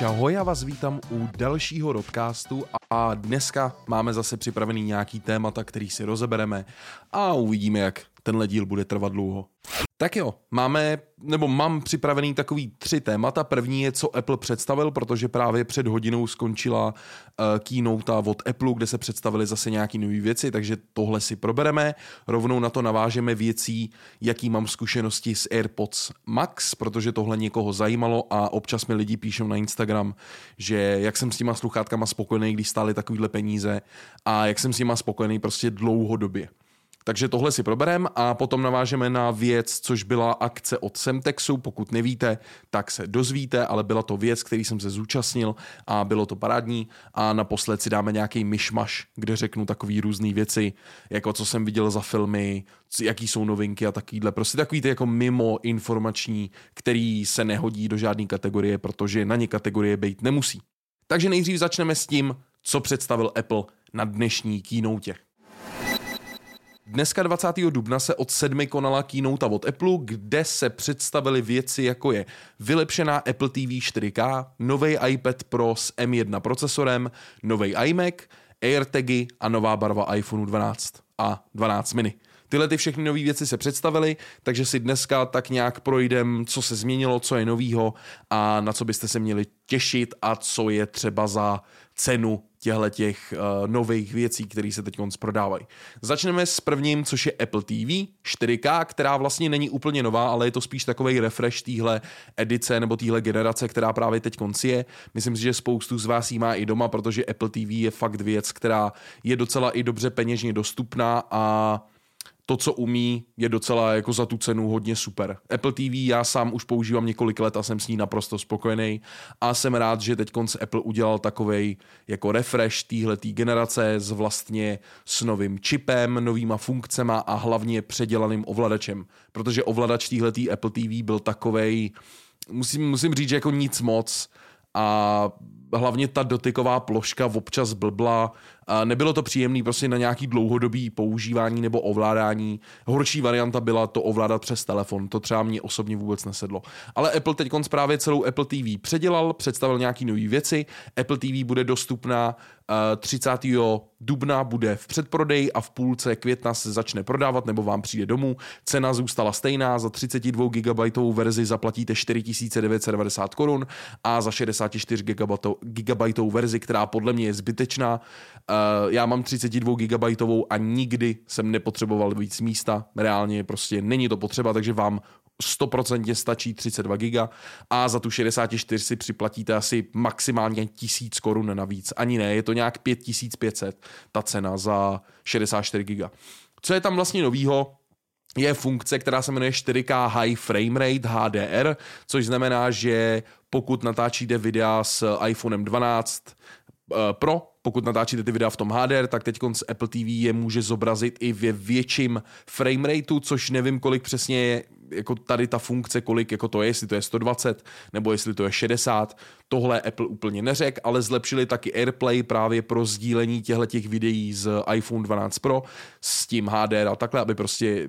Čahoj, já vás vítám u dalšího rodcastu a dneska máme zase připravený nějaký témata, který si rozebereme a uvidíme, jak tenhle díl bude trvat dlouho. Tak jo, máme, nebo mám připravený takový tři témata. První je, co Apple představil, protože právě před hodinou skončila uh, keynote od Apple, kde se představili zase nějaký nové věci, takže tohle si probereme. Rovnou na to navážeme věcí, jaký mám zkušenosti s AirPods Max, protože tohle někoho zajímalo a občas mi lidi píšou na Instagram, že jak jsem s těma sluchátkama spokojený, když stály takovýhle peníze a jak jsem s nima spokojený prostě dlouhodobě. Takže tohle si probereme a potom navážeme na věc, což byla akce od Semtexu. Pokud nevíte, tak se dozvíte, ale byla to věc, který jsem se zúčastnil a bylo to parádní. A naposled si dáme nějaký myšmaš, kde řeknu takové různé věci, jako co jsem viděl za filmy, jaký jsou novinky a takovýhle. Prostě takový ty jako mimo informační, který se nehodí do žádné kategorie, protože na ně kategorie být nemusí. Takže nejdřív začneme s tím, co představil Apple na dnešní keynote. Dneska 20. dubna se od sedmi konala keynote od Apple, kde se představily věci jako je vylepšená Apple TV 4K, nový iPad Pro s M1 procesorem, nový iMac, AirTagy a nová barva iPhone 12 a 12 mini. Tyhle ty všechny nové věci se představily, takže si dneska tak nějak projdem, co se změnilo, co je novýho a na co byste se měli těšit a co je třeba za cenu těchto těch uh, nových věcí, které se teď prodávají. Začneme s prvním, což je Apple TV 4K, která vlastně není úplně nová, ale je to spíš takový refresh téhle edice nebo téhle generace, která právě teď je. Myslím si, že spoustu z vás jí má i doma, protože Apple TV je fakt věc, která je docela i dobře peněžně dostupná a to, co umí, je docela jako za tu cenu hodně super. Apple TV já sám už používám několik let a jsem s ní naprosto spokojený a jsem rád, že teď konce Apple udělal takovej jako refresh téhletý generace s vlastně s novým čipem, novýma funkcema a hlavně předělaným ovladačem, protože ovladač téhletý Apple TV byl takovej, musím, musím říct, že jako nic moc a hlavně ta dotyková ploška občas blbla. Nebylo to příjemné prostě na nějaký dlouhodobý používání nebo ovládání. Horší varianta byla to ovládat přes telefon. To třeba mě osobně vůbec nesedlo. Ale Apple teď právě celou Apple TV předělal, představil nějaký nové věci. Apple TV bude dostupná 30. dubna bude v předprodeji a v půlce května se začne prodávat nebo vám přijde domů. Cena zůstala stejná, za 32 GB verzi zaplatíte 4990 korun a za 64 GB verzi, která podle mě je zbytečná. Já mám 32 GB a nikdy jsem nepotřeboval víc místa, reálně prostě není to potřeba, takže vám 100% stačí 32 giga a za tu 64 si připlatíte asi maximálně 1000 korun navíc. Ani ne, je to nějak 5500 ta cena za 64 giga. Co je tam vlastně novýho, je funkce, která se jmenuje 4K High Frame Rate HDR, což znamená, že pokud natáčíte videa s iPhonem 12 uh, eh, Pro, pokud natáčíte ty videa v tom HDR, tak teď z Apple TV je může zobrazit i ve větším frame rateu, což nevím, kolik přesně je jako tady ta funkce, kolik jako to je, jestli to je 120 nebo jestli to je 60, tohle Apple úplně neřek, ale zlepšili taky AirPlay právě pro sdílení těchto těch videí z iPhone 12 Pro s tím HDR a takhle, aby prostě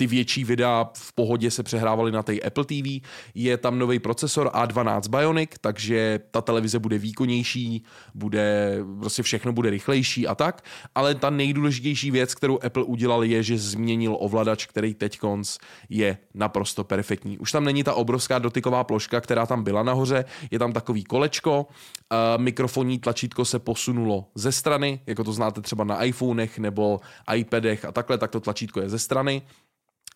ty větší videa v pohodě se přehrávaly na té Apple TV. Je tam nový procesor A12 Bionic, takže ta televize bude výkonnější, bude, prostě všechno bude rychlejší a tak, ale ta nejdůležitější věc, kterou Apple udělal, je, že změnil ovladač, který teď konc je naprosto perfektní. Už tam není ta obrovská dotyková ploška, která tam byla nahoře, je tam takový kolečko, mikrofonní tlačítko se posunulo ze strany, jako to znáte třeba na iPhonech nebo iPadech a takhle, tak to tlačítko je ze strany.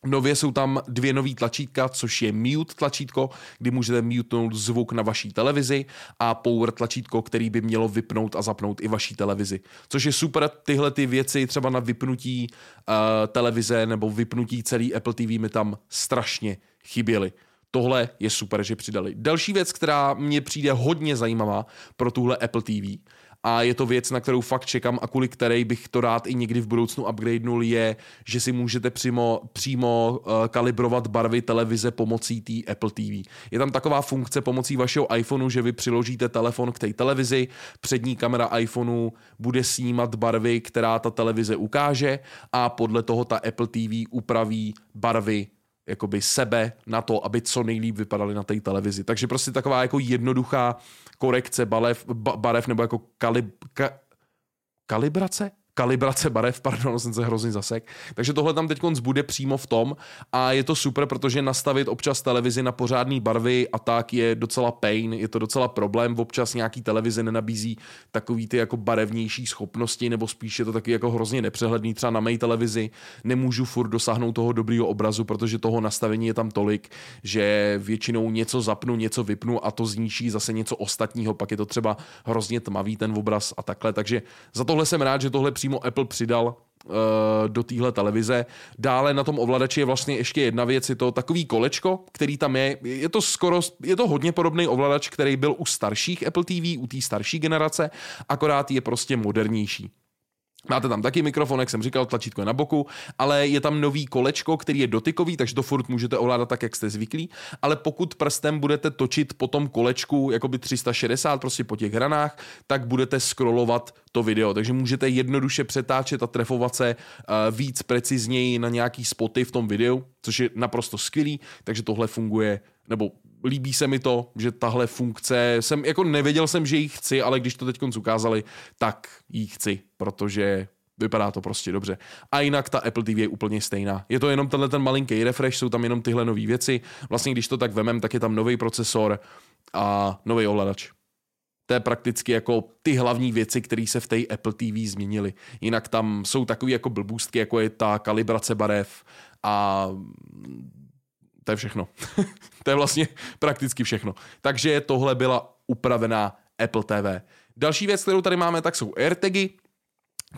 Nově jsou tam dvě nové tlačítka, což je mute tlačítko, kdy můžete mutenout zvuk na vaší televizi a power tlačítko, který by mělo vypnout a zapnout i vaší televizi. Což je super, tyhle ty věci třeba na vypnutí uh, televize nebo vypnutí celý Apple TV mi tam strašně chyběly. Tohle je super, že přidali. Další věc, která mě přijde hodně zajímavá pro tuhle Apple TV, a je to věc, na kterou fakt čekám a kvůli které bych to rád i někdy v budoucnu upgradenul, je, že si můžete přímo, přímo uh, kalibrovat barvy televize pomocí té Apple TV. Je tam taková funkce pomocí vašeho iPhoneu, že vy přiložíte telefon k té televizi, přední kamera iPhoneu bude snímat barvy, která ta televize ukáže a podle toho ta Apple TV upraví barvy jakoby sebe na to, aby co nejlíp vypadaly na té televizi. Takže prostě taková jako jednoduchá korekce barev, barev nebo jako kalib, ka, kalibrace? Kalibrace barev, pardon, jsem se hrozně zasek. Takže tohle tam teď bude přímo v tom a je to super, protože nastavit občas televizi na pořádné barvy a tak je docela pain, je to docela problém, občas nějaký televize nenabízí takový ty jako barevnější schopnosti, nebo spíš je to taky jako hrozně nepřehledný, třeba na mé televizi nemůžu furt dosáhnout toho dobrého obrazu, protože toho nastavení je tam tolik, že většinou něco zapnu, něco vypnu a to zničí zase něco ostatního, pak je to třeba hrozně tmavý ten obraz a takhle, takže za tohle jsem rád, že tohle přímo Apple přidal uh, do téhle televize. Dále na tom ovladači je vlastně ještě jedna věc, je to takový kolečko, který tam je. Je to skoro, je to hodně podobný ovladač, který byl u starších Apple TV, u té starší generace, akorát je prostě modernější. Máte tam taky mikrofon, jak jsem říkal, tlačítko je na boku, ale je tam nový kolečko, který je dotykový, takže to furt můžete ovládat tak, jak jste zvyklí, ale pokud prstem budete točit po tom kolečku jakoby 360 prostě po těch hranách, tak budete scrollovat to video, takže můžete jednoduše přetáčet a trefovat se uh, víc precizněji na nějaký spoty v tom videu, což je naprosto skvělý, takže tohle funguje nebo líbí se mi to, že tahle funkce, jsem jako nevěděl jsem, že ji chci, ale když to teď ukázali, tak ji chci, protože vypadá to prostě dobře. A jinak ta Apple TV je úplně stejná. Je to jenom tenhle ten malinký refresh, jsou tam jenom tyhle nové věci. Vlastně když to tak vemem, tak je tam nový procesor a nový ovladač. To je prakticky jako ty hlavní věci, které se v té Apple TV změnily. Jinak tam jsou takové jako blbůstky, jako je ta kalibrace barev a to je všechno. to je vlastně prakticky všechno. Takže tohle byla upravená Apple TV. Další věc, kterou tady máme, tak jsou AirTagy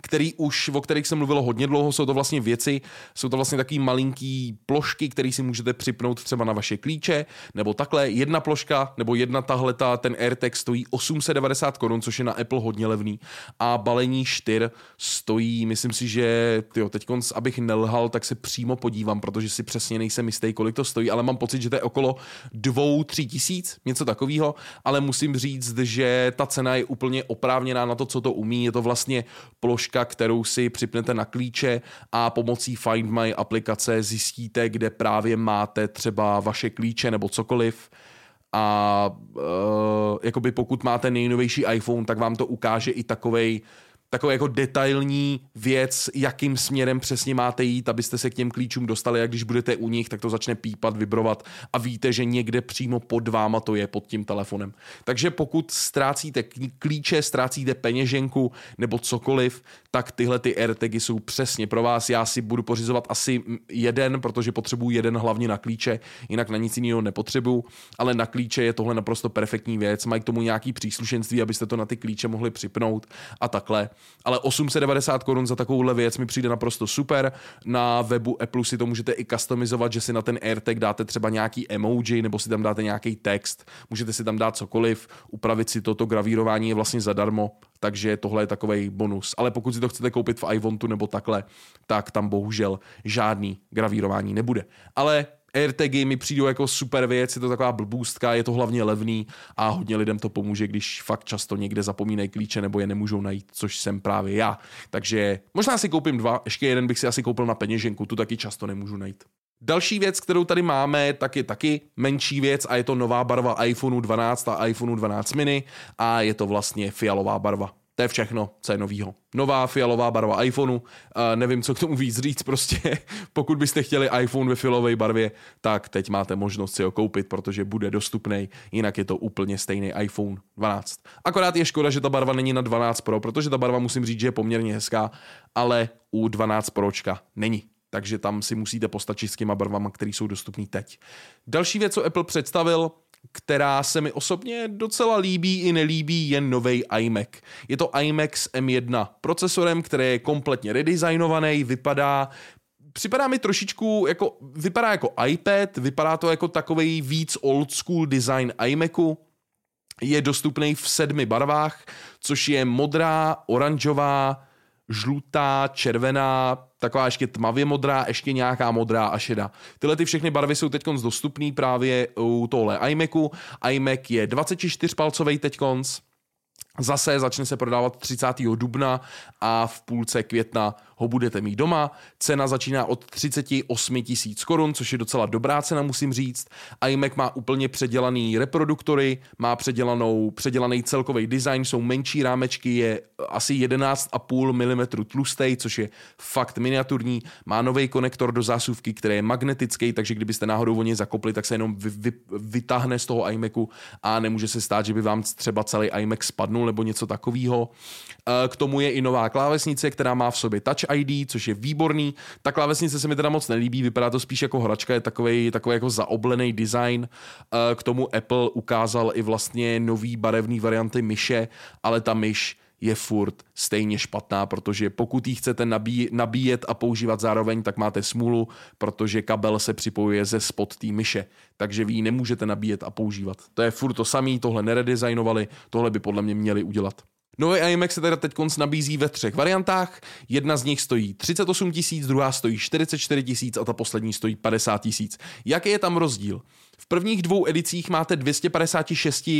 který už, o kterých jsem mluvilo hodně dlouho, jsou to vlastně věci, jsou to vlastně takové malinký plošky, které si můžete připnout třeba na vaše klíče, nebo takhle, jedna ploška, nebo jedna tahleta, ten AirTag stojí 890 korun, což je na Apple hodně levný, a balení 4 stojí, myslím si, že, tyjo, teď abych nelhal, tak se přímo podívám, protože si přesně nejsem jistý, kolik to stojí, ale mám pocit, že to je okolo 2-3 tisíc, něco takového, ale musím říct, že ta cena je úplně oprávněná na to, co to umí, je to vlastně ploška složka, kterou si připnete na klíče a pomocí Find My aplikace zjistíte, kde právě máte třeba vaše klíče nebo cokoliv. A uh, jakoby pokud máte nejnovější iPhone, tak vám to ukáže i takovej takový jako detailní věc, jakým směrem přesně máte jít, abyste se k těm klíčům dostali a když budete u nich, tak to začne pípat, vibrovat a víte, že někde přímo pod váma to je pod tím telefonem. Takže pokud ztrácíte klíče, ztrácíte peněženku nebo cokoliv, tak tyhle ty AirTagy jsou přesně pro vás. Já si budu pořizovat asi jeden, protože potřebuji jeden hlavně na klíče, jinak na nic jiného nepotřebuju, ale na klíče je tohle naprosto perfektní věc. Mají k tomu nějaký příslušenství, abyste to na ty klíče mohli připnout a takhle ale 890 korun za takovouhle věc mi přijde naprosto super. Na webu Apple si to můžete i customizovat, že si na ten AirTag dáte třeba nějaký emoji nebo si tam dáte nějaký text. Můžete si tam dát cokoliv, upravit si toto gravírování je vlastně zadarmo, takže tohle je takový bonus. Ale pokud si to chcete koupit v iVontu nebo takhle, tak tam bohužel žádný gravírování nebude. Ale AirTagy mi přijdou jako super věc, je to taková blbůstka, je to hlavně levný a hodně lidem to pomůže, když fakt často někde zapomínají klíče nebo je nemůžou najít, což jsem právě já. Takže možná si koupím dva, ještě jeden bych si asi koupil na peněženku, tu taky často nemůžu najít. Další věc, kterou tady máme, tak je taky menší věc a je to nová barva iPhoneu 12 a iPhoneu 12 mini a je to vlastně fialová barva. To je všechno, co je novýho. Nová fialová barva iPhoneu, uh, nevím, co k tomu víc říct, prostě pokud byste chtěli iPhone ve fialové barvě, tak teď máte možnost si ho koupit, protože bude dostupný, jinak je to úplně stejný iPhone 12. Akorát je škoda, že ta barva není na 12 Pro, protože ta barva musím říct, že je poměrně hezká, ale u 12 Pročka není takže tam si musíte postačit s těma barvama, které jsou dostupné teď. Další věc, co Apple představil, která se mi osobně docela líbí i nelíbí, je nový iMac. Je to iMac s M1 procesorem, který je kompletně redesignovaný, vypadá připadá mi trošičku jako, vypadá jako iPad, vypadá to jako takový víc old school design iMacu, je dostupný v sedmi barvách, což je modrá, oranžová, žlutá, červená, taková ještě tmavě modrá, ještě nějaká modrá a šedá. Tyhle ty všechny barvy jsou teď dostupné právě u tohle iMacu. iMac je 24 palcový teď Zase začne se prodávat 30. dubna a v půlce května ho budete mít doma. Cena začíná od 38 tisíc korun, což je docela dobrá cena, musím říct. iMac má úplně předělaný reproduktory, má předělanou, předělaný celkový design, jsou menší rámečky, je asi 11,5 mm tlustý, což je fakt miniaturní. Má nový konektor do zásuvky, který je magnetický, takže kdybyste náhodou o něj zakopli, tak se jenom vy, vy, vytáhne z toho iMacu a nemůže se stát, že by vám třeba celý iMac spadnul nebo něco takového. K tomu je i nová klávesnice, která má v sobě Touch ID, což je výborný. Ta klávesnice se mi teda moc nelíbí, vypadá to spíš jako hračka, je takový, takový jako zaoblený design. K tomu Apple ukázal i vlastně nový barevný varianty myše, ale ta myš je furt stejně špatná, protože pokud ji chcete nabí, nabíjet a používat zároveň, tak máte smůlu, protože kabel se připojuje ze spod té myše, takže vy ji nemůžete nabíjet a používat. To je furt to samý, tohle neredesignovali, tohle by podle mě měli udělat. Nový iMac se teda teď konc nabízí ve třech variantách. Jedna z nich stojí 38 tisíc, druhá stojí 44 tisíc a ta poslední stojí 50 tisíc. Jaký je tam rozdíl? V prvních dvou edicích máte 256 uh,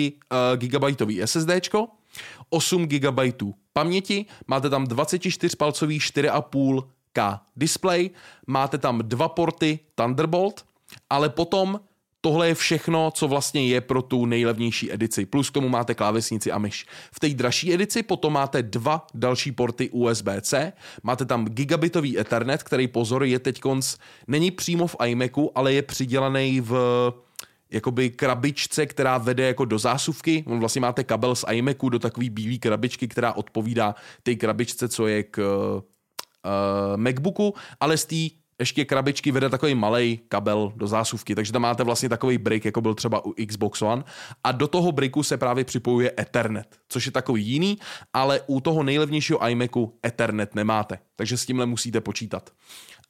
GB SSD, 8 GB paměti, máte tam 24-palcový 4,5K display, máte tam dva porty Thunderbolt, ale potom Tohle je všechno, co vlastně je pro tu nejlevnější edici. Plus k tomu máte klávesnici a myš. V té dražší edici potom máte dva další porty USB-C, máte tam gigabitový Ethernet, který pozor je teď konc, není přímo v iMacu, ale je přidělaný v jakoby krabičce, která vede jako do zásuvky. On vlastně máte kabel z iMacu do takové bílé krabičky, která odpovídá té krabičce, co je k uh, MacBooku, ale z té ještě krabičky vede takový malý kabel do zásuvky, takže tam máte vlastně takový brick, jako byl třeba u Xbox One a do toho bricku se právě připojuje Ethernet, což je takový jiný, ale u toho nejlevnějšího iMacu Ethernet nemáte, takže s tímhle musíte počítat.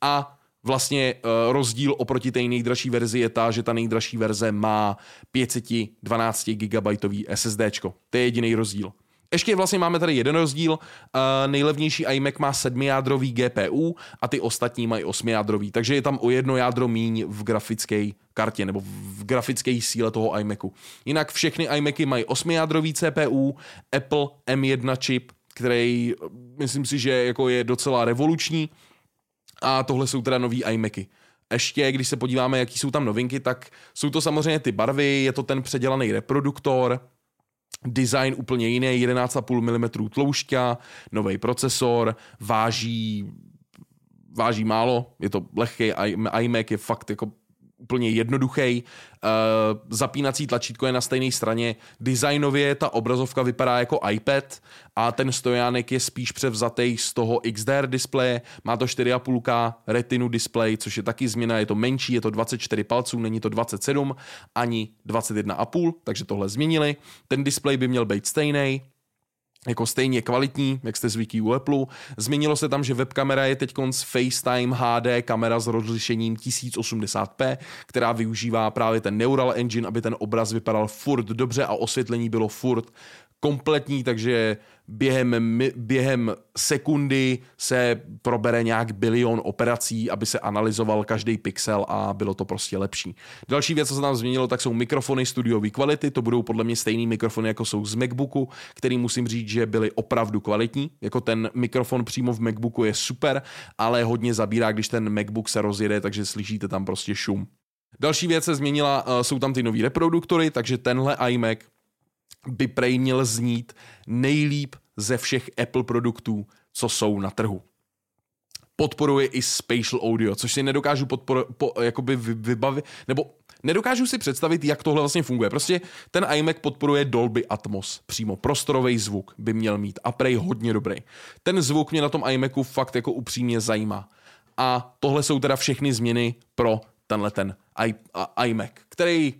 A vlastně uh, rozdíl oproti té nejdražší verzi je ta, že ta nejdražší verze má 512 GB SSD. To je jediný rozdíl. Ještě vlastně máme tady jeden rozdíl. Uh, nejlevnější iMac má sedmijádrový GPU a ty ostatní mají osmijádrový, takže je tam o jedno jádro míň v grafické kartě nebo v grafické síle toho iMacu. Jinak všechny iMacy mají osmijádrový CPU, Apple M1 čip, který myslím si, že jako je docela revoluční a tohle jsou teda nový iMacy. Ještě, když se podíváme, jaký jsou tam novinky, tak jsou to samozřejmě ty barvy, je to ten předělaný reproduktor, design úplně jiný, 11,5 mm tloušťka, nový procesor, váží váží málo, je to lehký, iMac je fakt jako úplně jednoduchý. Uh, zapínací tlačítko je na stejné straně. Designově ta obrazovka vypadá jako iPad a ten stojánek je spíš převzatý z toho XDR displeje. Má to 4,5K retinu display, což je taky změna, je to menší, je to 24 palců, není to 27 ani 21,5, takže tohle změnili. Ten display by měl být stejný, jako stejně kvalitní, jak jste zvyklí u Apple. Změnilo se tam, že webkamera je teď FaceTime HD kamera s rozlišením 1080p, která využívá právě ten Neural Engine, aby ten obraz vypadal furt dobře a osvětlení bylo furt kompletní, takže během, během sekundy se probere nějak bilion operací, aby se analyzoval každý pixel a bylo to prostě lepší. Další věc, co se tam změnilo, tak jsou mikrofony studiové kvality, to budou podle mě stejný mikrofony, jako jsou z MacBooku, který musím říct, že byly opravdu kvalitní, jako ten mikrofon přímo v MacBooku je super, ale hodně zabírá, když ten MacBook se rozjede, takže slyšíte tam prostě šum. Další věc se změnila, eh, jsou tam ty nový reproduktory, takže tenhle iMac by prej měl znít nejlíp ze všech Apple produktů, co jsou na trhu. Podporuje i spatial audio, což si nedokážu podpor, po, jakoby vybavit, nebo nedokážu si představit, jak tohle vlastně funguje. Prostě ten iMac podporuje Dolby Atmos, přímo prostorový zvuk by měl mít a prej hodně dobrý. Ten zvuk mě na tom iMacu fakt jako upřímně zajímá. A tohle jsou teda všechny změny pro tenhle ten iMac, který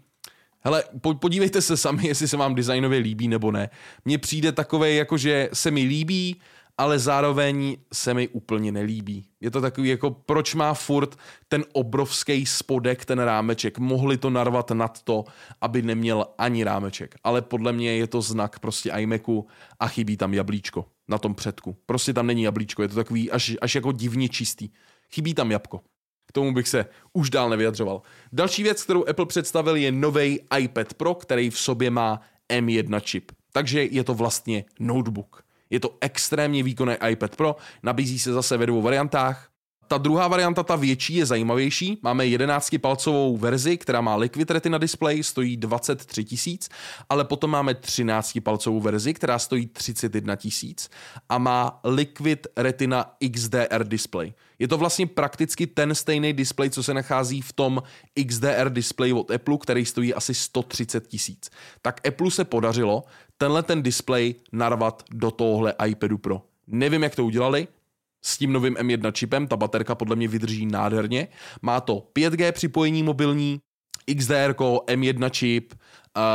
Hele, podívejte se sami, jestli se vám designově líbí nebo ne. Mně přijde takové, jako že se mi líbí, ale zároveň se mi úplně nelíbí. Je to takový jako, proč má furt ten obrovský spodek, ten rámeček. Mohli to narvat nad to, aby neměl ani rámeček. Ale podle mě je to znak prostě iMacu a chybí tam jablíčko na tom předku. Prostě tam není jablíčko, je to takový až, až jako divně čistý. Chybí tam jabko. K tomu bych se už dál nevyjadřoval. Další věc, kterou Apple představil, je nový iPad Pro, který v sobě má M1 čip. Takže je to vlastně notebook. Je to extrémně výkonný iPad Pro, nabízí se zase ve dvou variantách. Ta druhá varianta, ta větší, je zajímavější. Máme 11-palcovou verzi, která má Liquid Retina display, stojí 23 tisíc, ale potom máme 13-palcovou verzi, která stojí 31 tisíc a má Liquid Retina XDR display. Je to vlastně prakticky ten stejný display, co se nachází v tom XDR display od Apple, který stojí asi 130 tisíc. Tak Apple se podařilo tenhle ten display narvat do tohle iPadu Pro. Nevím, jak to udělali, s tím novým M1 čipem, ta baterka podle mě vydrží nádherně. Má to 5G připojení mobilní, XDR, M1 čip,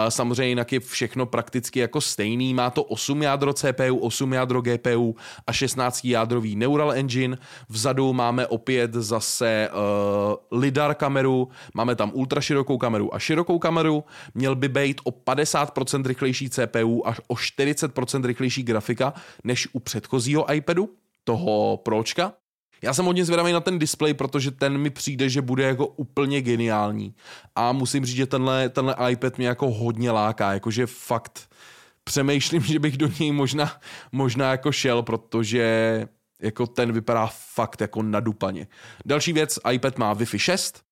samozřejmě jinak je všechno prakticky jako stejný. Má to 8 jádro CPU, 8 jádro GPU a 16 jádrový Neural Engine. Vzadu máme opět zase uh, lidar kameru, máme tam ultraširokou kameru a širokou kameru. Měl by být o 50% rychlejší CPU a o 40% rychlejší grafika než u předchozího iPadu toho Pročka. Já jsem hodně zvědavý na ten display, protože ten mi přijde, že bude jako úplně geniální. A musím říct, že tenhle, tenhle iPad mě jako hodně láká, jakože fakt přemýšlím, že bych do něj možná, možná jako šel, protože jako ten vypadá fakt jako nadupaně. Další věc, iPad má Wi-Fi 6, Uh,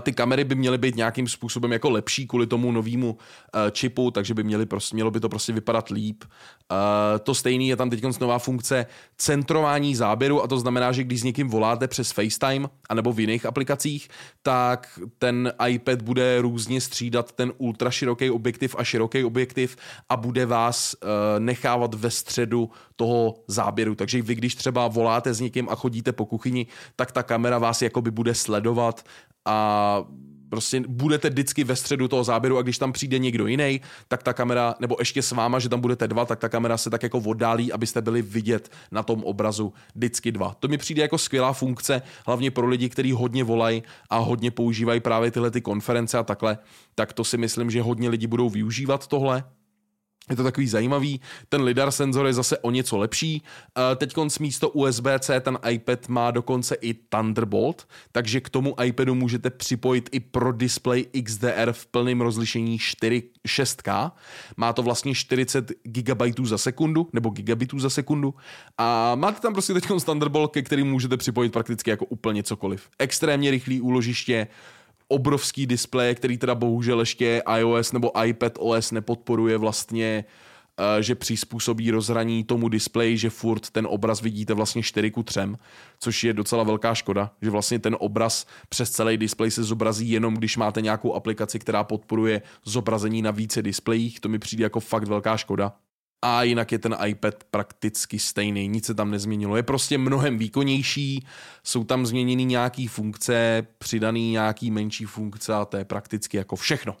ty kamery by měly být nějakým způsobem jako lepší kvůli tomu novému uh, čipu, takže by měly prostě, mělo by to prostě vypadat líp. Uh, to stejný je tam teď nová funkce centrování záběru a to znamená, že když s někým voláte přes FaceTime anebo v jiných aplikacích, tak ten iPad bude různě střídat ten ultra široký objektiv a široký objektiv a bude vás nechávat ve středu toho záběru. Takže vy, když třeba voláte s někým a chodíte po kuchyni, tak ta kamera vás jakoby bude sledovat a prostě budete vždycky ve středu toho záběru a když tam přijde někdo jiný, tak ta kamera, nebo ještě s váma, že tam budete dva, tak ta kamera se tak jako oddálí, abyste byli vidět na tom obrazu vždycky dva. To mi přijde jako skvělá funkce, hlavně pro lidi, kteří hodně volají a hodně používají právě tyhle ty konference a takhle, tak to si myslím, že hodně lidí budou využívat tohle je to takový zajímavý. Ten lidar senzor je zase o něco lepší. Teď místo USB-C ten iPad má dokonce i Thunderbolt, takže k tomu iPadu můžete připojit i pro display XDR v plném rozlišení 4, 6K. Má to vlastně 40 GB za sekundu, nebo gigabitů za sekundu. A máte tam prostě teď Thunderbolt, ke kterým můžete připojit prakticky jako úplně cokoliv. Extrémně rychlý úložiště, obrovský displeje, který teda bohužel ještě iOS nebo iPad OS nepodporuje vlastně eh, že přizpůsobí rozhraní tomu displeji, že furt ten obraz vidíte vlastně 4 ku 3, což je docela velká škoda, že vlastně ten obraz přes celý displej se zobrazí jenom, když máte nějakou aplikaci, která podporuje zobrazení na více displejích, to mi přijde jako fakt velká škoda a jinak je ten iPad prakticky stejný, nic se tam nezměnilo. Je prostě mnohem výkonnější, jsou tam změněny nějaké funkce, přidaný nějaký menší funkce a to je prakticky jako všechno.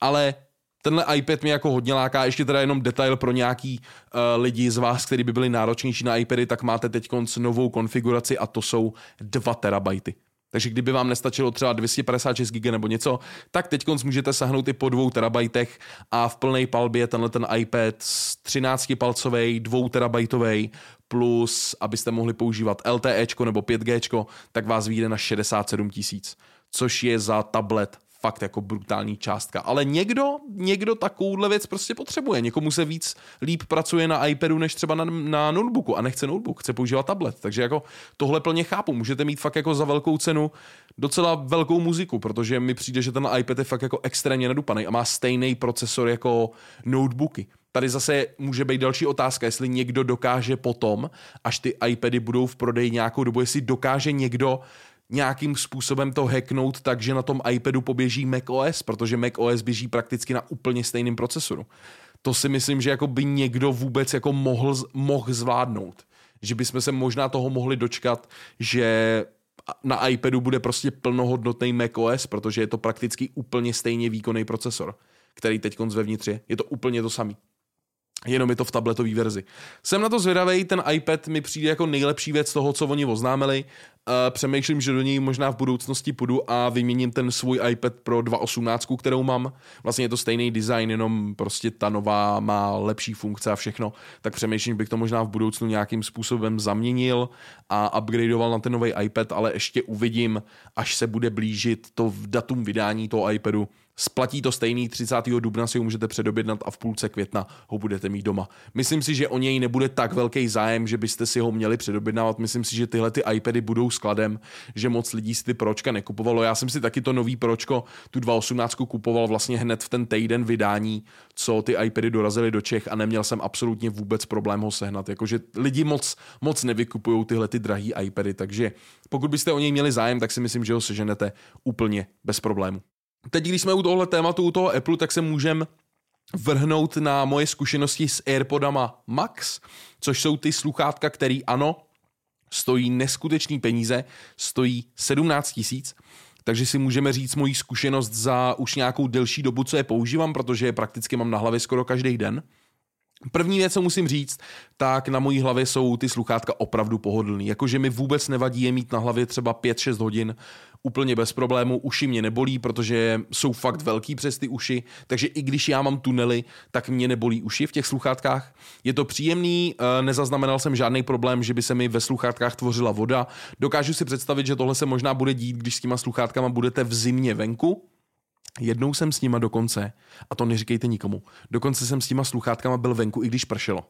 Ale tenhle iPad mě jako hodně láká, ještě teda jenom detail pro nějaký uh, lidi z vás, kteří by byli náročnější na iPady, tak máte teď novou konfiguraci a to jsou 2 terabajty. Takže kdyby vám nestačilo třeba 256 GB nebo něco, tak teď můžete sahnout i po 2 terabajtech a v plné palbě tenhle ten iPad 13 palcový, 2 terabajtový plus, abyste mohli používat LTE nebo 5G, tak vás vyjde na 67 tisíc, což je za tablet fakt jako brutální částka. Ale někdo, někdo takovouhle věc prostě potřebuje. Někomu se víc líp pracuje na iPadu než třeba na, na notebooku a nechce notebook, chce používat tablet. Takže jako tohle plně chápu. Můžete mít fakt jako za velkou cenu docela velkou muziku, protože mi přijde, že ten iPad je fakt jako extrémně nadupaný a má stejný procesor jako notebooky. Tady zase může být další otázka, jestli někdo dokáže potom, až ty iPady budou v prodeji nějakou dobu, jestli dokáže někdo nějakým způsobem to hacknout tak, že na tom iPadu poběží macOS, protože macOS běží prakticky na úplně stejném procesoru. To si myslím, že jako by někdo vůbec jako mohl, mohl zvládnout. Že bychom se možná toho mohli dočkat, že na iPadu bude prostě plnohodnotný macOS, protože je to prakticky úplně stejně výkonný procesor, který teď vevnitř je. Je to úplně to samý jenom je to v tabletové verzi. Jsem na to zvědavý, ten iPad mi přijde jako nejlepší věc toho, co oni oznámili. Uh, přemýšlím, že do něj možná v budoucnosti půjdu a vyměním ten svůj iPad pro 2.18, kterou mám. Vlastně je to stejný design, jenom prostě ta nová má lepší funkce a všechno. Tak přemýšlím, bych to možná v budoucnu nějakým způsobem zaměnil a upgradeoval na ten nový iPad, ale ještě uvidím, až se bude blížit to v datum vydání toho iPadu, Splatí to stejný, 30. dubna si ho můžete předobjednat a v půlce května ho budete mít doma. Myslím si, že o něj nebude tak velký zájem, že byste si ho měli předobjednávat. Myslím si, že tyhle ty iPady budou skladem, že moc lidí si ty pročka nekupovalo. Já jsem si taky to nový pročko, tu 218 kupoval vlastně hned v ten týden vydání, co ty iPady dorazily do Čech a neměl jsem absolutně vůbec problém ho sehnat. Jakože lidi moc, moc nevykupují tyhle ty drahý iPady, takže pokud byste o něj měli zájem, tak si myslím, že ho seženete úplně bez problému. Teď, když jsme u tohle tématu, u toho Apple, tak se můžeme vrhnout na moje zkušenosti s AirPodama Max, což jsou ty sluchátka, které ano, stojí neskutečný peníze, stojí 17 tisíc, takže si můžeme říct moji zkušenost za už nějakou delší dobu, co je používám, protože je prakticky mám na hlavě skoro každý den. První věc, co musím říct, tak na mojí hlavě jsou ty sluchátka opravdu pohodlný. Jakože mi vůbec nevadí je mít na hlavě třeba 5-6 hodin úplně bez problému. Uši mě nebolí, protože jsou fakt velký přes ty uši, takže i když já mám tunely, tak mě nebolí uši v těch sluchátkách. Je to příjemný, eh, nezaznamenal jsem žádný problém, že by se mi ve sluchátkách tvořila voda. Dokážu si představit, že tohle se možná bude dít, když s těma sluchátkama budete v zimě venku, Jednou jsem s nima dokonce, a to neříkejte nikomu, dokonce jsem s těma sluchátkama byl venku, i když pršelo.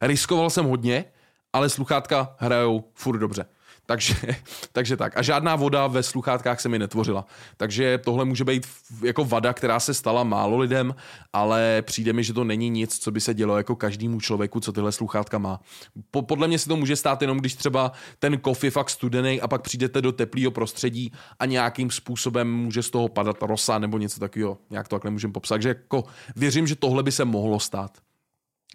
Riskoval jsem hodně, ale sluchátka hrajou furt dobře. Takže, takže tak. A žádná voda ve sluchátkách se mi netvořila. Takže tohle může být jako vada, která se stala málo lidem, ale přijde mi, že to není nic, co by se dělo jako každému člověku, co tyhle sluchátka má. Po, podle mě se to může stát jenom, když třeba ten kof je fakt studený a pak přijdete do teplého prostředí a nějakým způsobem může z toho padat rosa nebo něco takového. Jak to takhle můžeme popsat. Takže jako věřím, že tohle by se mohlo stát.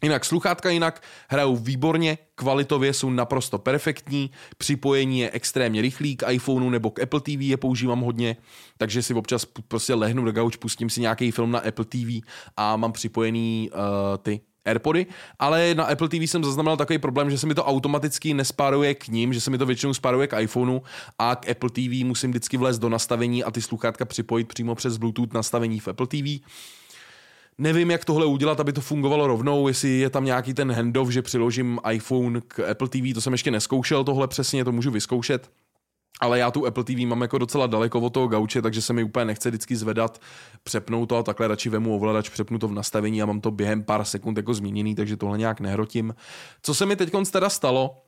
Jinak sluchátka jinak hrajou výborně, kvalitově jsou naprosto perfektní, připojení je extrémně rychlý k iPhoneu nebo k Apple TV je používám hodně, takže si občas prostě lehnu do gauč, pustím si nějaký film na Apple TV a mám připojený uh, ty AirPody, ale na Apple TV jsem zaznamenal takový problém, že se mi to automaticky nespáruje k ním, že se mi to většinou spáruje k iPhoneu a k Apple TV musím vždycky vlézt do nastavení a ty sluchátka připojit přímo přes Bluetooth nastavení v Apple TV. Nevím, jak tohle udělat, aby to fungovalo rovnou, jestli je tam nějaký ten handoff, že přiložím iPhone k Apple TV, to jsem ještě neskoušel tohle přesně, to můžu vyzkoušet. Ale já tu Apple TV mám jako docela daleko od toho gauče, takže se mi úplně nechce vždycky zvedat, přepnout to a takhle radši vemu ovladač, přepnu to v nastavení a mám to během pár sekund jako změněný, takže tohle nějak nehrotím. Co se mi teď teda stalo,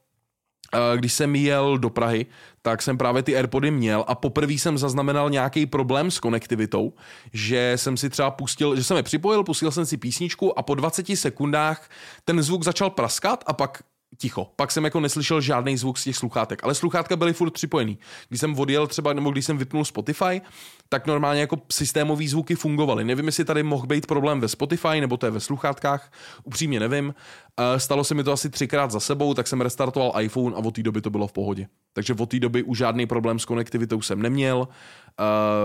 když jsem jel do Prahy, tak jsem právě ty AirPody měl a poprvé jsem zaznamenal nějaký problém s konektivitou, že jsem si třeba pustil, že jsem je připojil, pustil jsem si písničku a po 20 sekundách ten zvuk začal praskat a pak ticho. Pak jsem jako neslyšel žádný zvuk z těch sluchátek, ale sluchátka byly furt připojený. Když jsem odjel třeba, nebo když jsem vypnul Spotify, tak normálně jako systémové zvuky fungovaly. Nevím, jestli tady mohl být problém ve Spotify, nebo to je ve sluchátkách, upřímně nevím. Stalo se mi to asi třikrát za sebou, tak jsem restartoval iPhone a od té doby to bylo v pohodě. Takže od té doby už žádný problém s konektivitou jsem neměl, uh,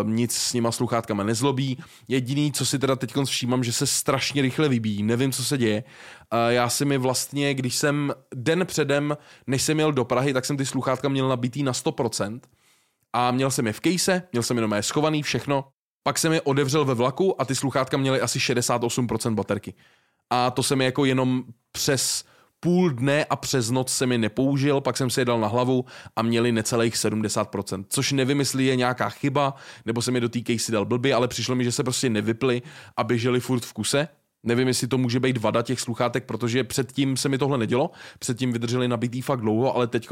nic s něma sluchátkama nezlobí. Jediný, co si teda teď všímám, že se strašně rychle vybíjí, nevím, co se děje. Uh, já si mi vlastně, když jsem den předem, než jsem jel do Prahy, tak jsem ty sluchátka měl nabitý na 100% a měl jsem je v kejse, měl jsem jenom je schovaný, všechno. Pak jsem je odevřel ve vlaku a ty sluchátka měly asi 68% baterky. A to jsem jako jenom přes půl dne a přes noc jsem je nepoužil, pak jsem si je dal na hlavu a měli necelých 70%, což nevím, jestli je nějaká chyba, nebo jsem je do té case dal blbě, ale přišlo mi, že se prostě nevyply a běželi furt v kuse. Nevím, jestli to může být vada těch sluchátek, protože předtím se mi tohle nedělo, předtím vydrželi nabitý fakt dlouho, ale teď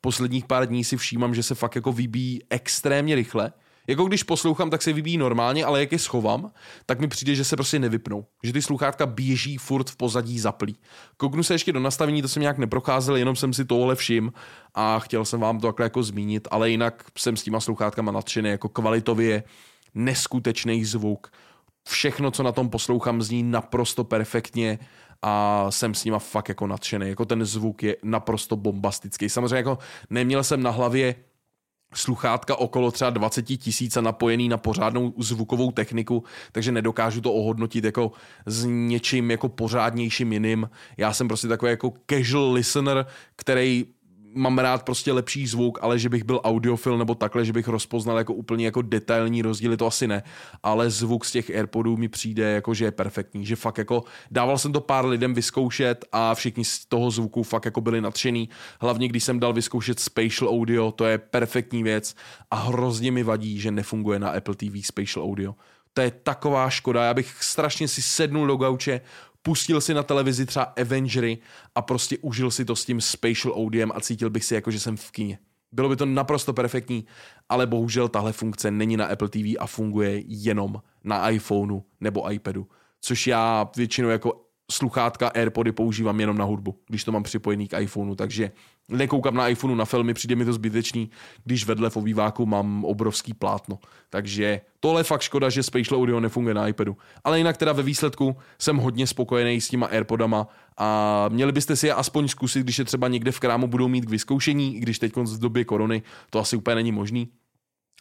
posledních pár dní si všímám, že se fakt jako vybíjí extrémně rychle jako když poslouchám, tak se vybíjí normálně, ale jak je schovám, tak mi přijde, že se prostě nevypnou. Že ty sluchátka běží furt v pozadí zaplí. Kouknu se ještě do nastavení, to jsem nějak neprocházel, jenom jsem si tohle všim a chtěl jsem vám to takhle jako zmínit, ale jinak jsem s těma sluchátkama nadšený, jako kvalitově neskutečný zvuk. Všechno, co na tom poslouchám, zní naprosto perfektně a jsem s nima fakt jako nadšený. Jako ten zvuk je naprosto bombastický. Samozřejmě jako neměl jsem na hlavě sluchátka okolo třeba 20 tisíc a napojený na pořádnou zvukovou techniku, takže nedokážu to ohodnotit jako s něčím jako pořádnějším jiným. Já jsem prostě takový jako casual listener, který mám rád prostě lepší zvuk, ale že bych byl audiofil nebo takhle, že bych rozpoznal jako úplně jako detailní rozdíly, to asi ne. Ale zvuk z těch Airpodů mi přijde jako, že je perfektní, že fakt jako dával jsem to pár lidem vyzkoušet a všichni z toho zvuku fakt jako byli nadšený. Hlavně když jsem dal vyzkoušet spatial audio, to je perfektní věc a hrozně mi vadí, že nefunguje na Apple TV spatial audio To je taková škoda. Já bych strašně si sednul do gauče, pustil si na televizi třeba Avengery a prostě užil si to s tím spatial audiem a cítil bych si jako, že jsem v kině. Bylo by to naprosto perfektní, ale bohužel tahle funkce není na Apple TV a funguje jenom na iPhoneu nebo iPadu, což já většinou jako sluchátka AirPody používám jenom na hudbu, když to mám připojený k iPhoneu, takže nekoukám na iPhoneu na filmy, přijde mi to zbytečný, když vedle v obýváku mám obrovský plátno. Takže tohle je fakt škoda, že Spatial Audio nefunguje na iPadu. Ale jinak teda ve výsledku jsem hodně spokojený s těma AirPodama a měli byste si je aspoň zkusit, když je třeba někde v krámu budou mít k vyzkoušení, i když teď v době korony to asi úplně není možný.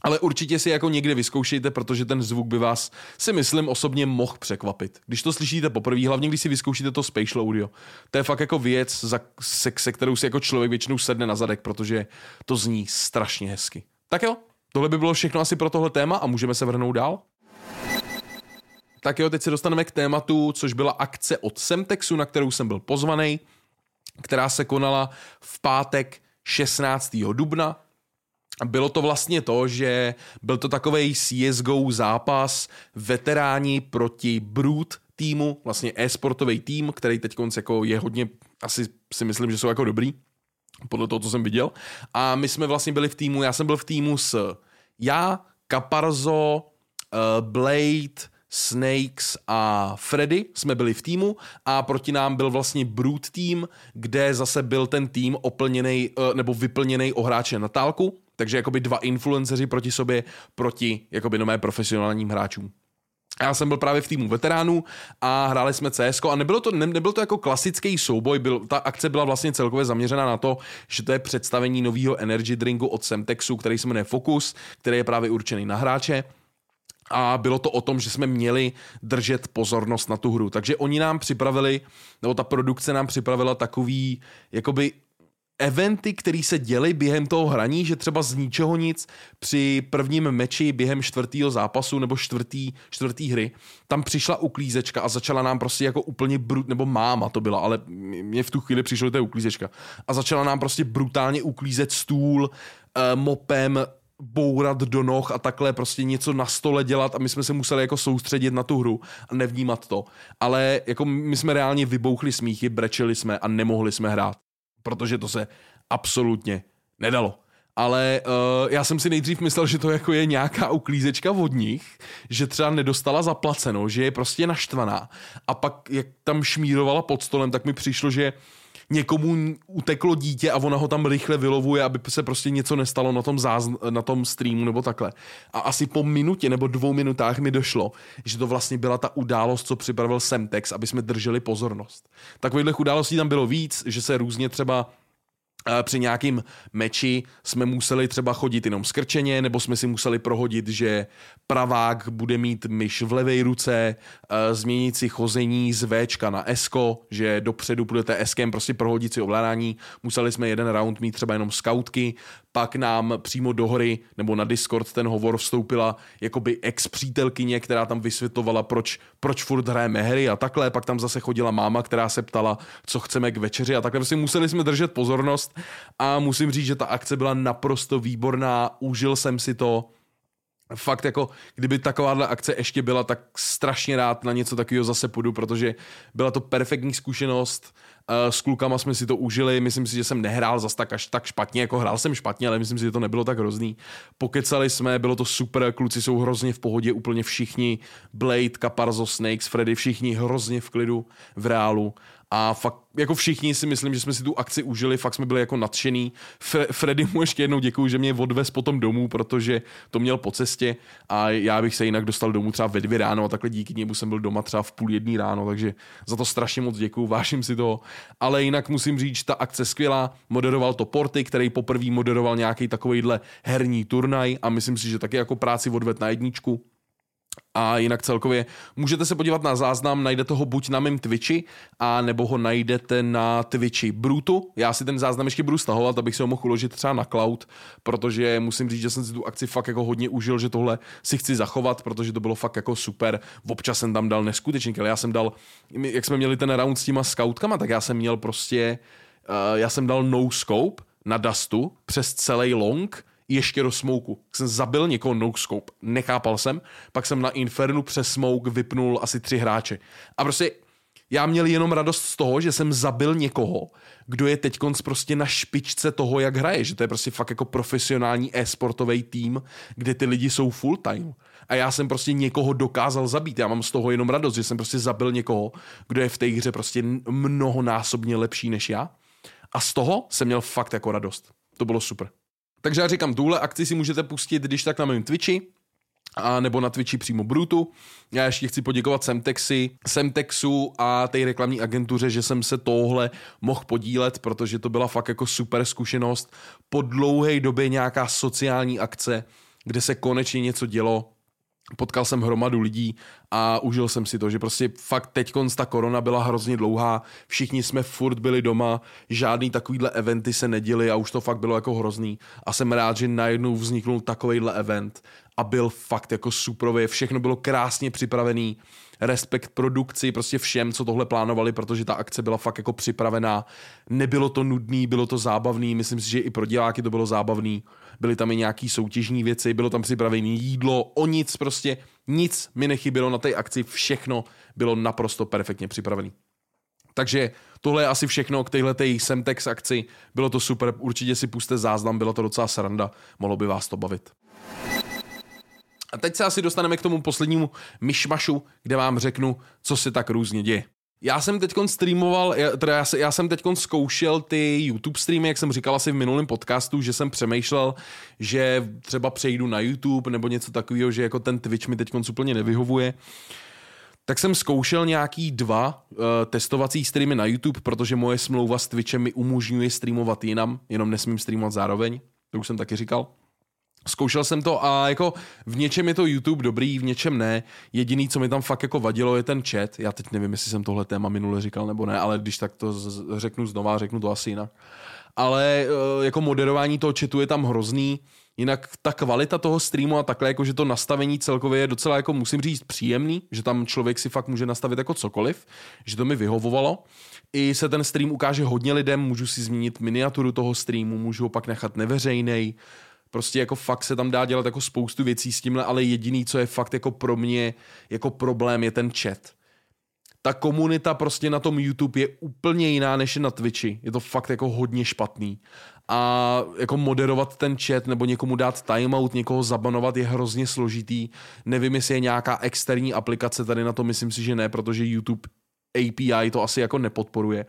Ale určitě si jako někde vyzkoušejte, protože ten zvuk by vás, si myslím, osobně mohl překvapit. Když to slyšíte poprvé, hlavně když si vyzkoušíte to spatial audio, to je fakt jako věc, za, se, se kterou si jako člověk většinou sedne na zadek, protože to zní strašně hezky. Tak jo, tohle by bylo všechno asi pro tohle téma a můžeme se vrhnout dál. Tak jo, teď se dostaneme k tématu, což byla akce od Semtexu, na kterou jsem byl pozvaný, která se konala v pátek 16. dubna bylo to vlastně to, že byl to takový CSGO zápas veteráni proti Brute týmu, vlastně e-sportový tým, který teď jako je hodně, asi si myslím, že jsou jako dobrý, podle toho, co jsem viděl. A my jsme vlastně byli v týmu, já jsem byl v týmu s já, Caparzo, uh, Blade, Snakes a Freddy jsme byli v týmu a proti nám byl vlastně Brute tým, kde zase byl ten tým oplněný uh, nebo vyplněný o hráče Natálku, takže jakoby dva influenceři proti sobě, proti jakoby nové profesionálním hráčům. Já jsem byl právě v týmu veteránů a hráli jsme CS a nebylo to, ne, nebyl to jako klasický souboj, byl, ta akce byla vlastně celkově zaměřena na to, že to je představení nového energy drinku od Semtexu, který se jmenuje Focus, který je právě určený na hráče a bylo to o tom, že jsme měli držet pozornost na tu hru. Takže oni nám připravili, nebo ta produkce nám připravila takový jakoby eventy, které se děly během toho hraní, že třeba z ničeho nic při prvním meči během čtvrtého zápasu nebo čtvrtý, čtvrtý hry, tam přišla uklízečka a začala nám prostě jako úplně brut, nebo máma to byla, ale mě v tu chvíli to je uklízečka. A začala nám prostě brutálně uklízet stůl, eh, mopem, bourat do noh a takhle prostě něco na stole dělat a my jsme se museli jako soustředit na tu hru a nevnímat to. Ale jako my jsme reálně vybouchli smíchy, brečeli jsme a nemohli jsme hrát protože to se absolutně nedalo. Ale uh, já jsem si nejdřív myslel, že to jako je nějaká uklízečka od nich, že třeba nedostala zaplaceno, že je prostě naštvaná. A pak, jak tam šmírovala pod stolem, tak mi přišlo, že někomu uteklo dítě a ona ho tam rychle vylovuje, aby se prostě něco nestalo na tom, zázn- na tom streamu nebo takhle. A asi po minutě nebo dvou minutách mi došlo, že to vlastně byla ta událost, co připravil Semtex, aby jsme drželi pozornost. Takových událostí tam bylo víc, že se různě třeba při nějakým meči jsme museli třeba chodit jenom skrčeně, nebo jsme si museli prohodit, že pravák bude mít myš v levé ruce, změnit si chození z Včka na Esko, že dopředu budete Eskem prostě prohodit si ovládání. Museli jsme jeden round mít třeba jenom skautky, pak nám přímo do hry nebo na Discord ten hovor vstoupila jakoby ex-přítelkyně, která tam vysvětlovala, proč, proč furt hrajeme hry a takhle, pak tam zase chodila máma, která se ptala, co chceme k večeři a takhle. Prostě museli jsme držet pozornost a musím říct, že ta akce byla naprosto výborná, užil jsem si to, fakt jako, kdyby takováhle akce ještě byla, tak strašně rád na něco takového zase půjdu, protože byla to perfektní zkušenost, uh, s klukama jsme si to užili, myslím si, že jsem nehrál zas tak až tak špatně, jako hrál jsem špatně, ale myslím si, že to nebylo tak hrozný. Pokecali jsme, bylo to super, kluci jsou hrozně v pohodě, úplně všichni, Blade, Caparzo, Snakes, Freddy, všichni hrozně v klidu, v reálu a fakt jako všichni si myslím, že jsme si tu akci užili, fakt jsme byli jako nadšený. Fre- Freddy mu ještě jednou děkuju, že mě odvez potom domů, protože to měl po cestě a já bych se jinak dostal domů třeba ve dvě ráno a takhle díky němu jsem byl doma třeba v půl jedný ráno, takže za to strašně moc děkuju, vážím si toho. Ale jinak musím říct, ta akce skvělá, moderoval to Porty, který poprvé moderoval nějaký takovýhle herní turnaj a myslím si, že taky jako práci odved na jedničku. A jinak celkově můžete se podívat na záznam, najdete ho buď na mém Twitchi, a nebo ho najdete na Twitchi Brutu. Já si ten záznam ještě budu stahovat, abych se ho mohl uložit třeba na cloud, protože musím říct, že jsem si tu akci fakt jako hodně užil, že tohle si chci zachovat, protože to bylo fakt jako super. Občas jsem tam dal neskutečný, ale já jsem dal, jak jsme měli ten round s těma scoutkama, tak já jsem měl prostě, uh, já jsem dal no scope na Dustu přes celý long, ještě do smoku. Jsem zabil někoho no scope, nechápal jsem, pak jsem na Infernu přes smoke vypnul asi tři hráče. A prostě já měl jenom radost z toho, že jsem zabil někoho, kdo je teď prostě na špičce toho, jak hraje, že to je prostě fakt jako profesionální e-sportový tým, kde ty lidi jsou full time. A já jsem prostě někoho dokázal zabít. Já mám z toho jenom radost, že jsem prostě zabil někoho, kdo je v té hře prostě mnohonásobně lepší než já. A z toho jsem měl fakt jako radost. To bylo super. Takže já říkám, tuhle akci si můžete pustit, když tak na mém Twitchi, a nebo na Twitchi přímo Brutu. Já ještě chci poděkovat Semtexi, Semtexu a té reklamní agentuře, že jsem se tohle mohl podílet, protože to byla fakt jako super zkušenost. Po dlouhé době nějaká sociální akce, kde se konečně něco dělo, potkal jsem hromadu lidí a užil jsem si to, že prostě fakt teď ta korona byla hrozně dlouhá, všichni jsme furt byli doma, žádný takovýhle eventy se neděly a už to fakt bylo jako hrozný. A jsem rád, že najednou vzniknul takovýhle event a byl fakt jako suprově, všechno bylo krásně připravený, respekt produkci, prostě všem, co tohle plánovali, protože ta akce byla fakt jako připravená, nebylo to nudný, bylo to zábavný, myslím si, že i pro diváky to bylo zábavný, byly tam i nějaký soutěžní věci, bylo tam připravené jídlo, o nic prostě, nic mi nechybělo na té akci, všechno bylo naprosto perfektně připravené. Takže tohle je asi všechno k téhle Semtex akci. Bylo to super, určitě si puste záznam, bylo to docela sranda, mohlo by vás to bavit. A teď se asi dostaneme k tomu poslednímu myšmašu, kde vám řeknu, co se tak různě děje. Já jsem teď streamoval, teda já, já jsem teď zkoušel ty YouTube streamy, jak jsem říkal asi v minulém podcastu, že jsem přemýšlel, že třeba přejdu na YouTube nebo něco takového, že jako ten Twitch mi teď úplně nevyhovuje. Tak jsem zkoušel nějaký dva uh, testovací streamy na YouTube, protože moje smlouva s Twitchem mi umožňuje streamovat jinam, jenom nesmím streamovat zároveň, to už jsem taky říkal. Zkoušel jsem to a jako v něčem je to YouTube dobrý, v něčem ne. Jediný, co mi tam fakt jako vadilo, je ten chat. Já teď nevím, jestli jsem tohle téma minule říkal nebo ne, ale když tak to řeknu znova, řeknu to asi jinak. Ale eh, jako moderování toho chatu je tam hrozný. Jinak ta kvalita toho streamu a takhle, jako že to nastavení celkově je docela, jako musím říct, příjemný, že tam člověk si fakt může nastavit jako cokoliv, že to mi vyhovovalo. I se ten stream ukáže hodně lidem, můžu si změnit miniaturu toho streamu, můžu ho pak nechat neveřejnej, Prostě jako fakt se tam dá dělat jako spoustu věcí s tímhle, ale jediný, co je fakt jako pro mě jako problém, je ten chat. Ta komunita prostě na tom YouTube je úplně jiná než na Twitchi. Je to fakt jako hodně špatný. A jako moderovat ten chat nebo někomu dát timeout, někoho zabanovat je hrozně složitý. Nevím, jestli je nějaká externí aplikace tady na to, myslím si, že ne, protože YouTube API to asi jako nepodporuje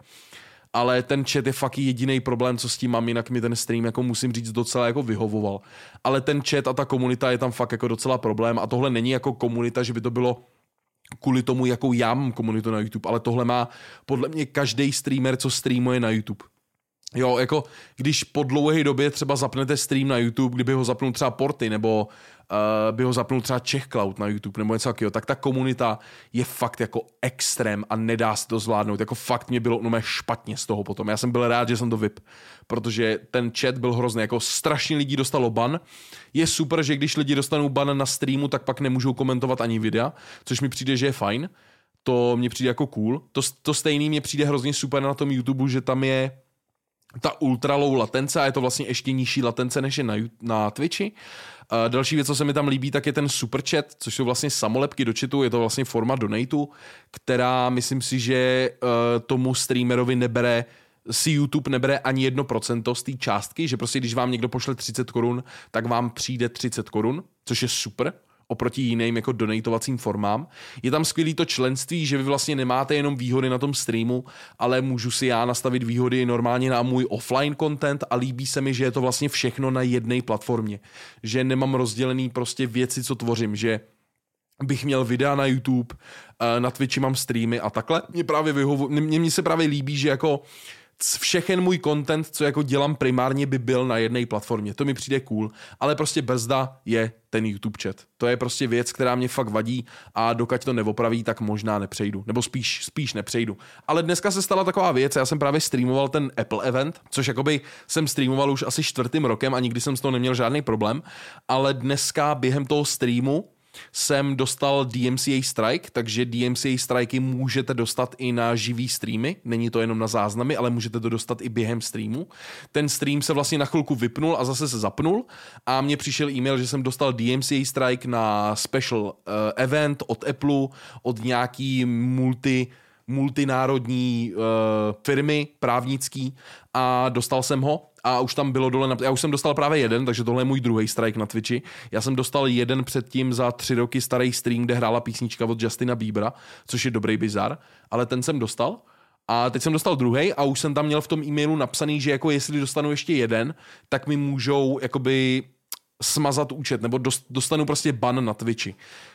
ale ten chat je fakt jediný problém, co s tím mám, jinak mi ten stream, jako musím říct, docela jako vyhovoval. Ale ten chat a ta komunita je tam fakt jako docela problém a tohle není jako komunita, že by to bylo kvůli tomu, jakou já mám komunitu na YouTube, ale tohle má podle mě každý streamer, co streamuje na YouTube. Jo, jako když po dlouhé době třeba zapnete stream na YouTube, kdyby ho zapnul třeba Porty nebo uh, by ho zapnul třeba Czech Cloud na YouTube nebo něco takového, tak ta komunita je fakt jako extrém a nedá se to zvládnout. Jako fakt mě bylo no špatně z toho potom. Já jsem byl rád, že jsem to vyp, protože ten chat byl hrozný. Jako strašně lidí dostalo ban. Je super, že když lidi dostanou ban na streamu, tak pak nemůžou komentovat ani videa, což mi přijde, že je fajn. To mně přijde jako cool. To, to stejný mě přijde hrozně super na tom YouTube, že tam je ta ultra low latence a je to vlastně ještě nižší latence než je na, na Twitchi. Uh, další věc, co se mi tam líbí, tak je ten super chat, což jsou vlastně samolepky do chatu, je to vlastně forma donateu, která myslím si, že uh, tomu streamerovi nebere si YouTube nebere ani 1% z té částky, že prostě když vám někdo pošle 30 korun, tak vám přijde 30 korun, což je super, oproti jiným jako donatovacím formám. Je tam skvělý to členství, že vy vlastně nemáte jenom výhody na tom streamu, ale můžu si já nastavit výhody normálně na můj offline content a líbí se mi, že je to vlastně všechno na jedné platformě. Že nemám rozdělený prostě věci, co tvořím, že bych měl videa na YouTube, eh, na Twitchi mám streamy a takhle. Mě právě vyhovu, mě, mě se právě líbí, že jako všechen můj content, co jako dělám primárně, by byl na jedné platformě. To mi přijde cool, ale prostě brzda je ten YouTube chat. To je prostě věc, která mě fakt vadí a dokud to neopraví, tak možná nepřejdu. Nebo spíš, spíš nepřejdu. Ale dneska se stala taková věc, já jsem právě streamoval ten Apple event, což jakoby jsem streamoval už asi čtvrtým rokem a nikdy jsem s toho neměl žádný problém, ale dneska během toho streamu jsem dostal DMCA Strike, takže DMCA Striky můžete dostat i na živý streamy, není to jenom na záznamy, ale můžete to dostat i během streamu. Ten stream se vlastně na chvilku vypnul a zase se zapnul. A mně přišel e-mail, že jsem dostal DMCA Strike na special uh, event od Apple, od nějaký multi multinárodní uh, firmy právnický a dostal jsem ho a už tam bylo dole, já už jsem dostal právě jeden, takže tohle je můj druhý strike na Twitchi. Já jsem dostal jeden předtím za tři roky starý stream, kde hrála písnička od Justina Biebera, což je dobrý bizar, ale ten jsem dostal. A teď jsem dostal druhý a už jsem tam měl v tom e-mailu napsaný, že jako jestli dostanu ještě jeden, tak mi můžou jakoby smazat účet, nebo dostanu prostě ban na Twitchi.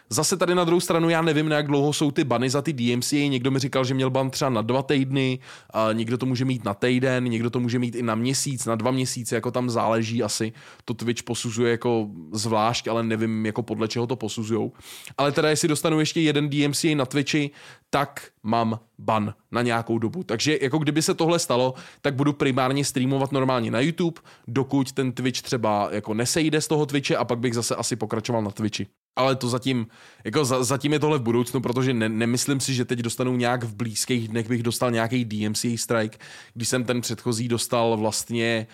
Zase tady na druhou stranu já nevím, na jak dlouho jsou ty bany za ty DMCA. Někdo mi říkal, že měl ban třeba na dva týdny, a někdo to může mít na týden, někdo to může mít i na měsíc, na dva měsíce, jako tam záleží asi. To Twitch posuzuje jako zvlášť, ale nevím, jako podle čeho to posuzujou. Ale teda, jestli dostanu ještě jeden DMCA na Twitchi, tak mám ban na nějakou dobu. Takže jako kdyby se tohle stalo, tak budu primárně streamovat normálně na YouTube, dokud ten Twitch třeba jako nesejde z toho Twitche a pak bych zase asi pokračoval na Twitchi. Ale to zatím, jako za, zatím je tohle v budoucnu, protože ne, nemyslím si, že teď dostanu nějak v blízkých dnech bych dostal nějaký DMCA strike, když jsem ten předchozí dostal vlastně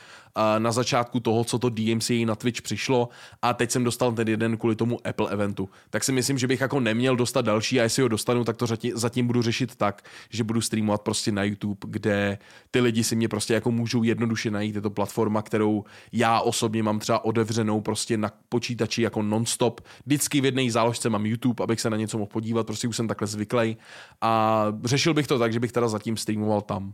na začátku toho, co to DMCA na Twitch přišlo a teď jsem dostal ten jeden kvůli tomu Apple eventu. Tak si myslím, že bych jako neměl dostat další a jestli ho dostanu, tak to zatím budu řešit tak, že budu streamovat prostě na YouTube, kde ty lidi si mě prostě jako můžou jednoduše najít. Je to platforma, kterou já osobně mám třeba otevřenou prostě na počítači jako nonstop. Vždycky v jedné záložce mám YouTube, abych se na něco mohl podívat, prostě už jsem takhle zvyklý. A řešil bych to tak, že bych teda zatím streamoval tam.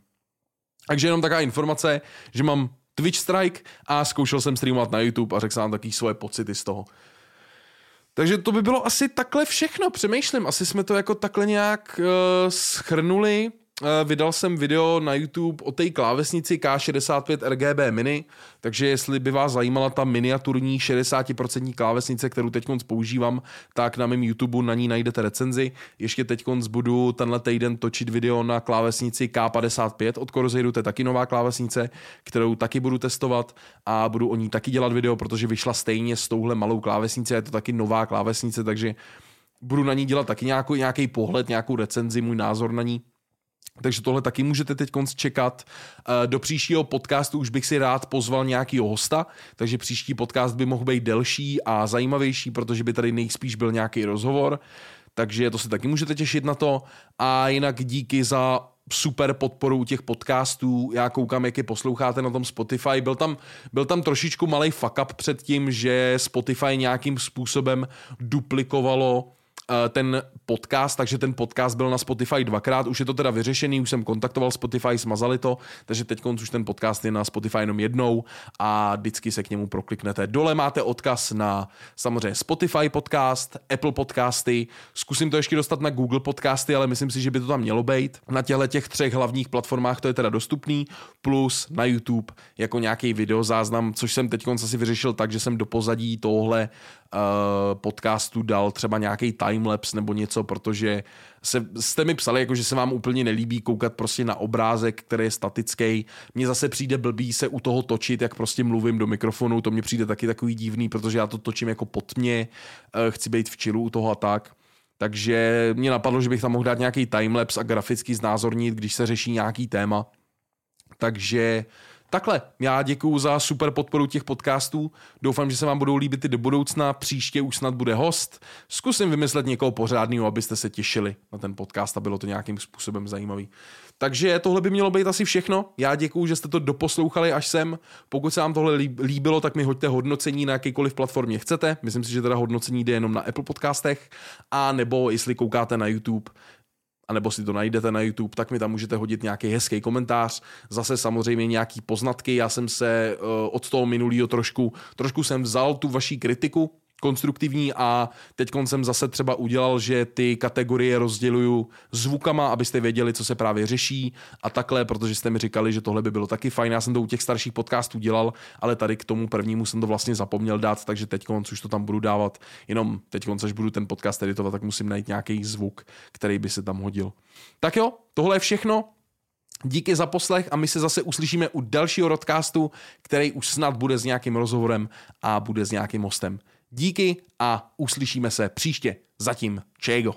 Takže jenom taková informace, že mám Twitch Strike a zkoušel jsem streamovat na YouTube a řekl jsem vám taky svoje pocity z toho. Takže to by bylo asi takhle všechno, přemýšlím, asi jsme to jako takhle nějak uh, schrnuli. Eh, vydal jsem video na YouTube o té klávesnici K65 RGB Mini, takže jestli by vás zajímala ta miniaturní 60% klávesnice, kterou teď používám, tak na mém YouTube na ní najdete recenzi. Ještě teď budu tenhle týden točit video na klávesnici K55 od Corsair, to je taky nová klávesnice, kterou taky budu testovat a budu o ní taky dělat video, protože vyšla stejně s touhle malou klávesnicí, je to taky nová klávesnice, takže budu na ní dělat taky nějaký pohled, nějakou recenzi, můj názor na ní. Takže tohle taky můžete teď čekat. Eh, do příštího podcastu už bych si rád pozval nějakýho hosta, takže příští podcast by mohl být delší a zajímavější, protože by tady nejspíš byl nějaký rozhovor. Takže to se taky můžete těšit na to. A jinak díky za super podporu těch podcastů. Já koukám, jak je posloucháte na tom Spotify. Byl tam, byl tam trošičku malý fuck up před tím, že Spotify nějakým způsobem duplikovalo ten podcast, takže ten podcast byl na Spotify dvakrát, už je to teda vyřešený, už jsem kontaktoval Spotify, smazali to, takže teď už ten podcast je na Spotify jenom jednou a vždycky se k němu prokliknete. Dole máte odkaz na samozřejmě Spotify podcast, Apple podcasty, zkusím to ještě dostat na Google podcasty, ale myslím si, že by to tam mělo být. Na těchto těch třech hlavních platformách to je teda dostupný, plus na YouTube jako nějaký videozáznam, což jsem teď asi vyřešil tak, že jsem do pozadí tohle uh, podcastu dal třeba nějaký timelapse nebo něco, protože se, jste mi psali, jako že se vám úplně nelíbí koukat prostě na obrázek, který je statický. Mně zase přijde blbý se u toho točit, jak prostě mluvím do mikrofonu, to mě přijde taky takový divný, protože já to točím jako pod mě, uh, chci být v čilu u toho a tak. Takže mě napadlo, že bych tam mohl dát nějaký timelapse a graficky znázornit, když se řeší nějaký téma. Takže Takhle, já děkuju za super podporu těch podcastů. Doufám, že se vám budou líbit i do budoucna. Příště už snad bude host. Zkusím vymyslet někoho pořádného, abyste se těšili na ten podcast a bylo to nějakým způsobem zajímavý. Takže tohle by mělo být asi všechno. Já děkuju, že jste to doposlouchali až sem. Pokud se vám tohle líbilo, tak mi hoďte hodnocení na jakýkoliv platformě chcete. Myslím si, že teda hodnocení jde jenom na Apple podcastech. A nebo jestli koukáte na YouTube, anebo si to najdete na YouTube, tak mi tam můžete hodit nějaký hezký komentář. Zase samozřejmě nějaký poznatky. Já jsem se uh, od toho minulého trošku, trošku jsem vzal tu vaší kritiku, konstruktivní a teď jsem zase třeba udělal, že ty kategorie rozděluju zvukama, abyste věděli, co se právě řeší a takhle, protože jste mi říkali, že tohle by bylo taky fajn. Já jsem to u těch starších podcastů dělal, ale tady k tomu prvnímu jsem to vlastně zapomněl dát, takže teď už to tam budu dávat. Jenom teď, až budu ten podcast editovat, tak musím najít nějaký zvuk, který by se tam hodil. Tak jo, tohle je všechno. Díky za poslech a my se zase uslyšíme u dalšího rodcastu, který už snad bude s nějakým rozhovorem a bude s nějakým hostem. Díky a uslyšíme se příště. Zatím čego.